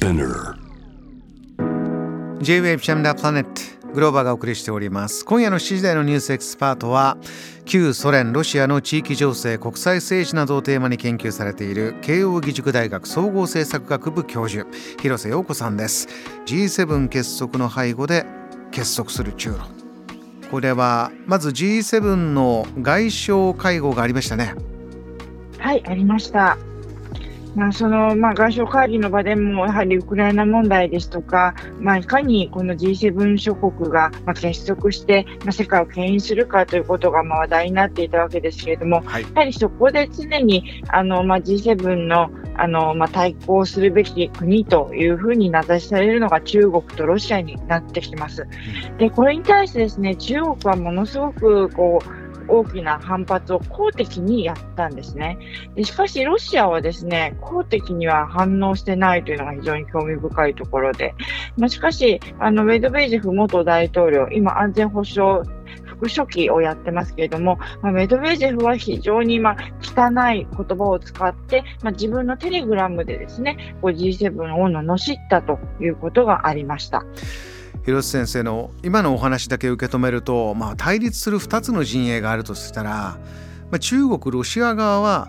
Spinner. J-Wave チャムダプラネットグローバーがお送りしております。今夜の7時台のニュースエキスパートは旧ソ連ロシアの地域情勢国際政治などをテーマに研究されている慶應義塾大学総合政策学部教授広瀬陽子さんです。G7 結束の背後で結束する中ロ。これはまず G7 の外相会合がありましたね。はい、ありました。まあ、その、まあ、外相会議の場でも、やはりウクライナ問題ですとか、まあ、いかにこの G7 諸国が、まあ、結束して、まあ、世界を牽引するかということが、まあ、話題になっていたわけですけれども、はいやはりそこで常に、あの、まあ、G7 の、あの、まあ、対抗するべき国というふうに名指しされるのが中国とロシアになってきます。で、これに対してですね、中国はものすごく、こう、大きな反発を公的にやったんですね。でしかし、ロシアはですね、公的には反応してないというのが非常に興味深いところで、まあ、しかし、あの、メドベージェフ元大統領、今安全保障副書記をやってますけれども、まあ、メドベージェフは非常にま汚い言葉を使って、まあ、自分のテレグラムでですね、G7 を罵ったということがありました。広瀬先生の今のお話だけ受け止めると、まあ、対立する2つの陣営があるとしたら、まあ、中国ロシア側は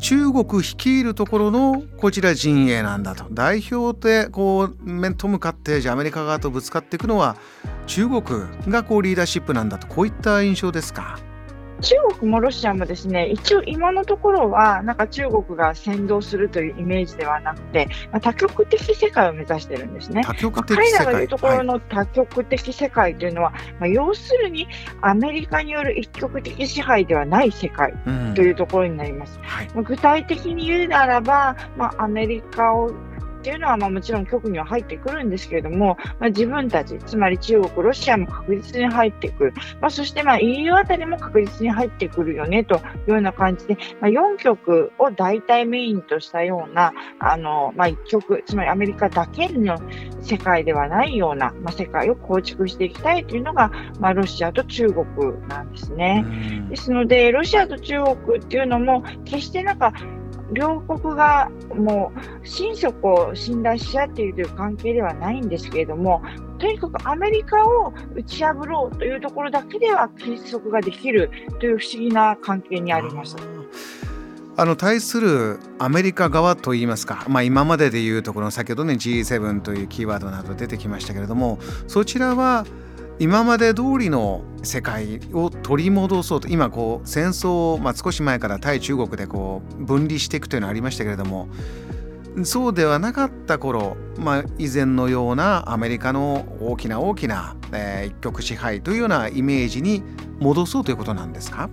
中国率いるところのこちら陣営なんだと代表でこう面と向かってじゃあアメリカ側とぶつかっていくのは中国がこうリーダーシップなんだとこういった印象ですか？中国もロシアもですね、一応今のところは、なんか中国が先導するというイメージではなくて、まあ、多極的世界を目指してるんですね。多極まあ的世界彼らが言うとこはいろの多極的世界というのは、まあ、要するにアメリカによる一極的支配ではない世界うんというところになります。はいまあ具体的に言うならば、まあ、アメリカをっていうのはまあもちろん局には入ってくるんですけれども、まあ、自分たち、つまり中国、ロシアも確実に入ってくる、まあ、そしてまあ EU あたりも確実に入ってくるよねというような感じで、まあ、4局を大体メインとしたような、あのまあ、1局、つまりアメリカだけの世界ではないような、まあ、世界を構築していきたいというのが、まあ、ロシアと中国なんですね。うんですので、ロシアと中国っていうのも、決してなんか、両国がもう心底を信頼し合っているという関係ではないんですけれども、とにかくアメリカを打ち破ろうというところだけでは結束ができるという不思議な関係にあります。あの対するアメリカ側といいますか、まあ、今まででいうところの先ほどね G7 というキーワードなど出てきましたけれどもそちらは今まで通りの世界を取り戻そうと今こう戦争を、まあ、少し前から対中国でこう分離していくというのがありましたけれどもそうではなかった頃、まあ、以前のようなアメリカの大きな大きな、えー一極支配というようなイメージに戻そうということなんですか？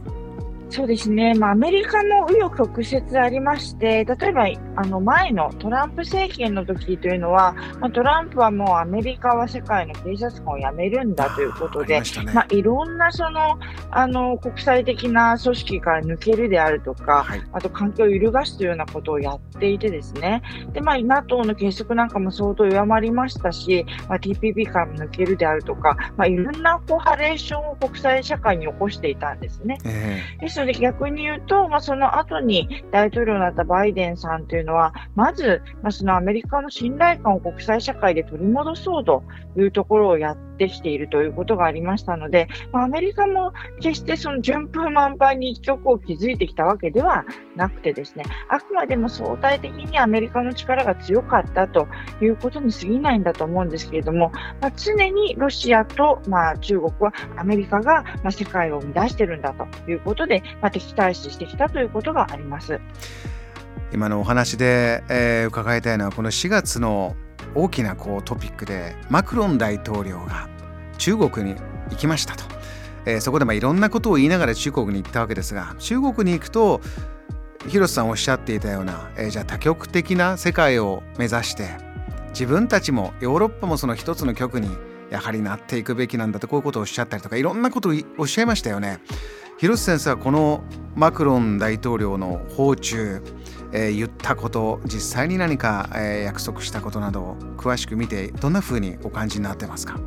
そうですね、まあ、アメリカも紆余曲折ありまして、例えばあの前のトランプ政権の時というのは、まあ、トランプはもうアメリカは世界の警察官を辞めるんだということでありま、ね。まあ、いろんなそのあの国際的な組織から抜けるであるとか、はい。あと環境を揺るがすというようなことをやっていてですね、で、まあ、NATO の結束なんかも相当弱まりましたし、まあ、TPP からも抜けるであるとか、まあ、いろんなこうハレーションを国際社会に起こしていたんですね。えですので逆に言うと、まあ、その後に大統領になったバイデンさんというのは、まず、まあ、そのアメリカの信頼感を国際社会で取り戻そうというところをやってきているということがありましたので、まあ、アメリカも決してその順風満帆に一極を築いてきたわけではなくてですね、あくまでも相対的にアメリカの力が強かったということに過ぎないんだと思うんですけれども、まあ、常にロシアと、まあ、中国はアメリカが、まあ、世界を生み出してるんだということで、まあ、敵対視してきたということがあります。今のお話で、えー伺いたいのはこの4月の大きなこうトピックでマクロン大統領が中国に行きましたと、えーそこでまあいろんなことを言いながら中国に行ったわけですが中国に行くと広瀬さんおっしゃっていたような、えーじゃあ多極的な世界を目指して自分たちもヨーロッパもその一つの極にやはりなっていくべきなんだとこういうことをおっしゃったりとかいろんなことをおっしゃいましたよね。広瀬先生はこのマクロン大統領の訪中、えー言ったこと実際に何か、えー約束したことなどを詳しく見てどんなふうにお感じになってますか？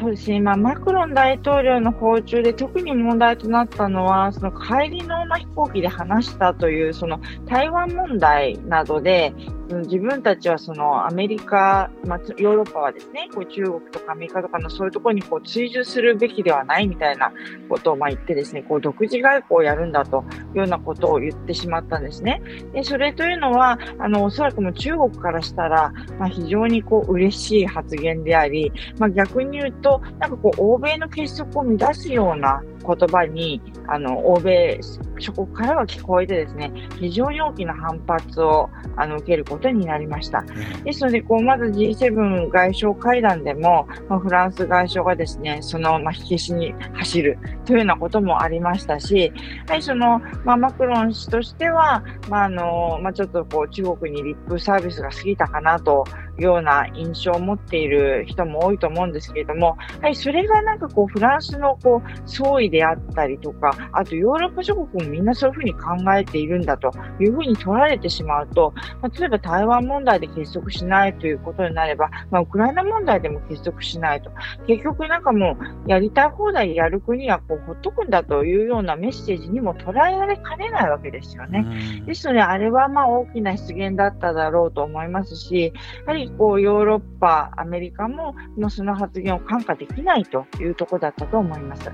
そうですね、まあ、マクロン大統領の訪中で特に問題となったのは、その帰りの飛行機で話したという、その台湾問題などで、自分たちはそのアメリカ、まあ、ヨーロッパはですね、こう中国とかアメリカとかのそういうところにこう追従するべきではないみたいなことをまあ言ってですね、こう独自外交をやるんだというようなことを言ってしまったんですね。でそれというのは、あのおそらくも中国からしたら、まあ、非常にこう嬉しい発言であり、まあ、逆に言うと、なんかこう欧米の結束を乱すような言葉に、あの欧米諸国からは聞こえてですね、非常に大きな反発をあの受けることになりました。ですので、こうまず G7 外相会談でも、まあ、フランス外相がですね、その、まあ、火消しに走るというようなこともありましたし、はい、その、まあ、マクロン氏としては、まああのまあ、ちょっとこう中国にリップサービスが過ぎたかなとような印象を持っている人も多いと思うんですけれども、はい、それがなんかこうフランスのこう総意であったりとか、あとヨーロッパ諸国もみんなそういうふうに考えているんだというふうに取られてしまうと、まあ、例えば台湾問題で結束しないということになれば、まあ、ウクライナ問題でも結束しないと。結局なんかもうやりたい放題やる国はこうほっとくんだというようなメッセージにも捉えられかねないわけですよね。ですので、あれはまあ大きな失言だっただろうと思いますし、やはりこうヨーロッパ、アメリカももうその発言を看過できないというところだったと思います。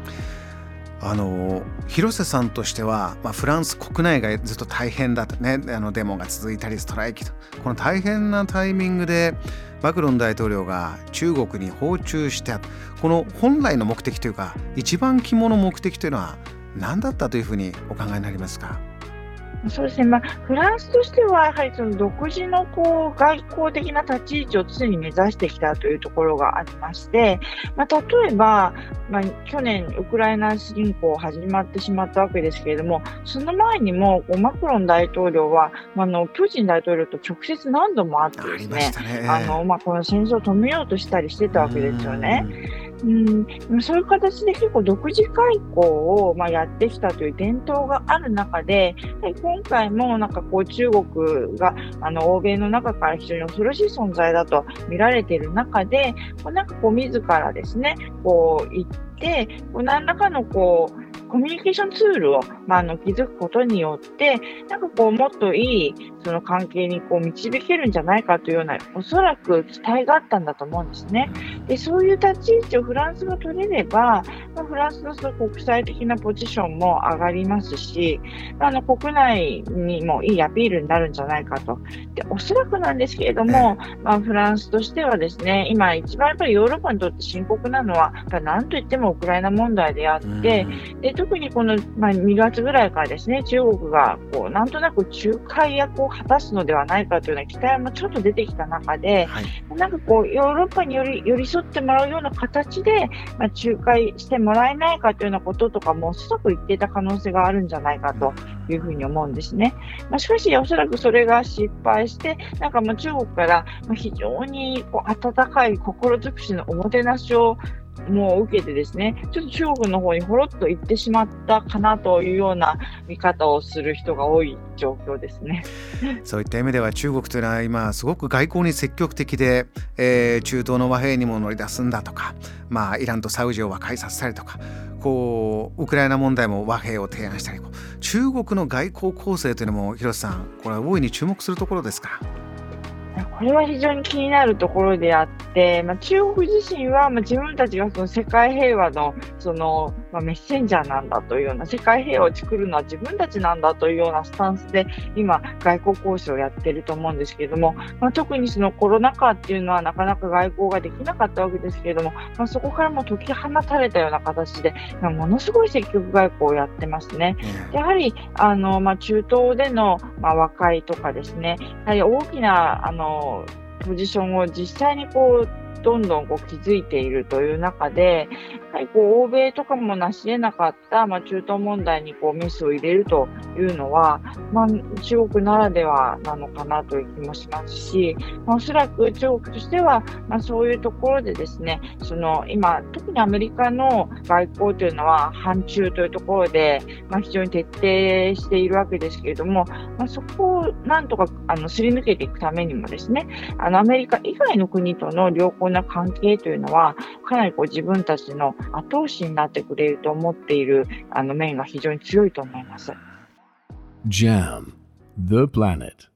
あの広瀬さんとしては、まあ、フランス国内がずっと大変だとねあのデモが続いたりストライキと。この大変なタイミングでマクロン大統領が中国に訪中してこの本来の目的というか一番肝の目的というのは何だったというふうにお考えになりますか？そうですね、まあ、フランスとしては、やはりその独自のこう外交的な立ち位置を常に目指してきたというところがありまして、まあ、例えば、まあ、去年、ウクライナ侵攻始まってしまったわけですけれども、その前にもこうマクロン大統領は、まあの、プーチン大統領と直接何度も会ってですね、あ、のまあ、この戦争を止めようとしたりしてたわけですよね。うん、そういう形で結構独自外交を、まあ、やってきたという伝統がある中で、今回もなんかこう中国があの欧米の中から非常に恐ろしい存在だと見られている中で、こうなんかこう自らですね、こう言って、こう何らかのこうコミュニケーションツールを、まあ、あの築くことによって、なんかこう、もっといいその関係にこう導けるんじゃないかというような、おそらく期待があったんだと思うんですね。で、そういう立ち位置をフランスが取れれば、まあ、フランスのその国際的なポジションも上がりますし、あの国内にもいいアピールになるんじゃないかと。で、おそらくなんですけれども、まあ、フランスとしてはですね、今一番やっぱりヨーロッパにとって深刻なのは、何といってもウクライナ問題であって、で特にこの、まあ、2月ぐらいからですね、中国がこうなんとなく仲介役を果たすのではないかというような期待もちょっと出てきた中で、はい、なんかこう、ヨーロッパにより寄り添ってもらうような形で、まあ、仲介してもらえないかというようなこととかも、おそらく言っていた可能性があるんじゃないかというふうに思うんですね。まあ、しかし、おそらくそれが失敗して、なんかもう中国から非常にこう温かい心尽くしのおもてなしをもう受けてですね、ちょっと中国の方にほろっと行ってしまったかなというような見方をする人が多い状況ですね。そういった意味では中国というのは今すごく外交に積極的で、えー、中東の和平にも乗り出すんだとか、まあ、イランとサウジを和解させたりとか、こうウクライナ問題も和平を提案したり、中国の外交構成というのも広瀬さん、これは大いに注目するところですか。これは非常に気になるところであって、まあ、中国自身は、まあ、自分たちがその世界平和のその、まあ、メッセンジャーなんだというような世界平和を作るのは自分たちなんだというようなスタンスで今、外交交渉をやっていると思うんですけれども、まあ、特にそのコロナ禍っていうのはなかなか外交ができなかったわけですけれども、まあ、そこからも解き放たれたような形で、まあ、ものすごい積極外交をやってますね。やはりあの、まあ、中東での、まあ、和解とかですね、やはり大きなあのポジションを実際にこうどんどんこう気づいているという中で、やはりこう欧米とかも成し得なかった、まあ、中東問題にこうメスを入れるというのは、まあ、中国ならではなのかなという気もしますし、まあ、おそらく中国としては、まあ、そういうところでですね、その今、特にアメリカの外交というのは、反中というところで、まあ、非常に徹底しているわけですけれども、まあ、そこをなんとかあのすり抜けていくためにもですね、あのアメリカ以外の国との良好な関係というのは、かなりこう自分たちの後押しになってくれると思っているあの面が非常に強いと思います。JAM The Planet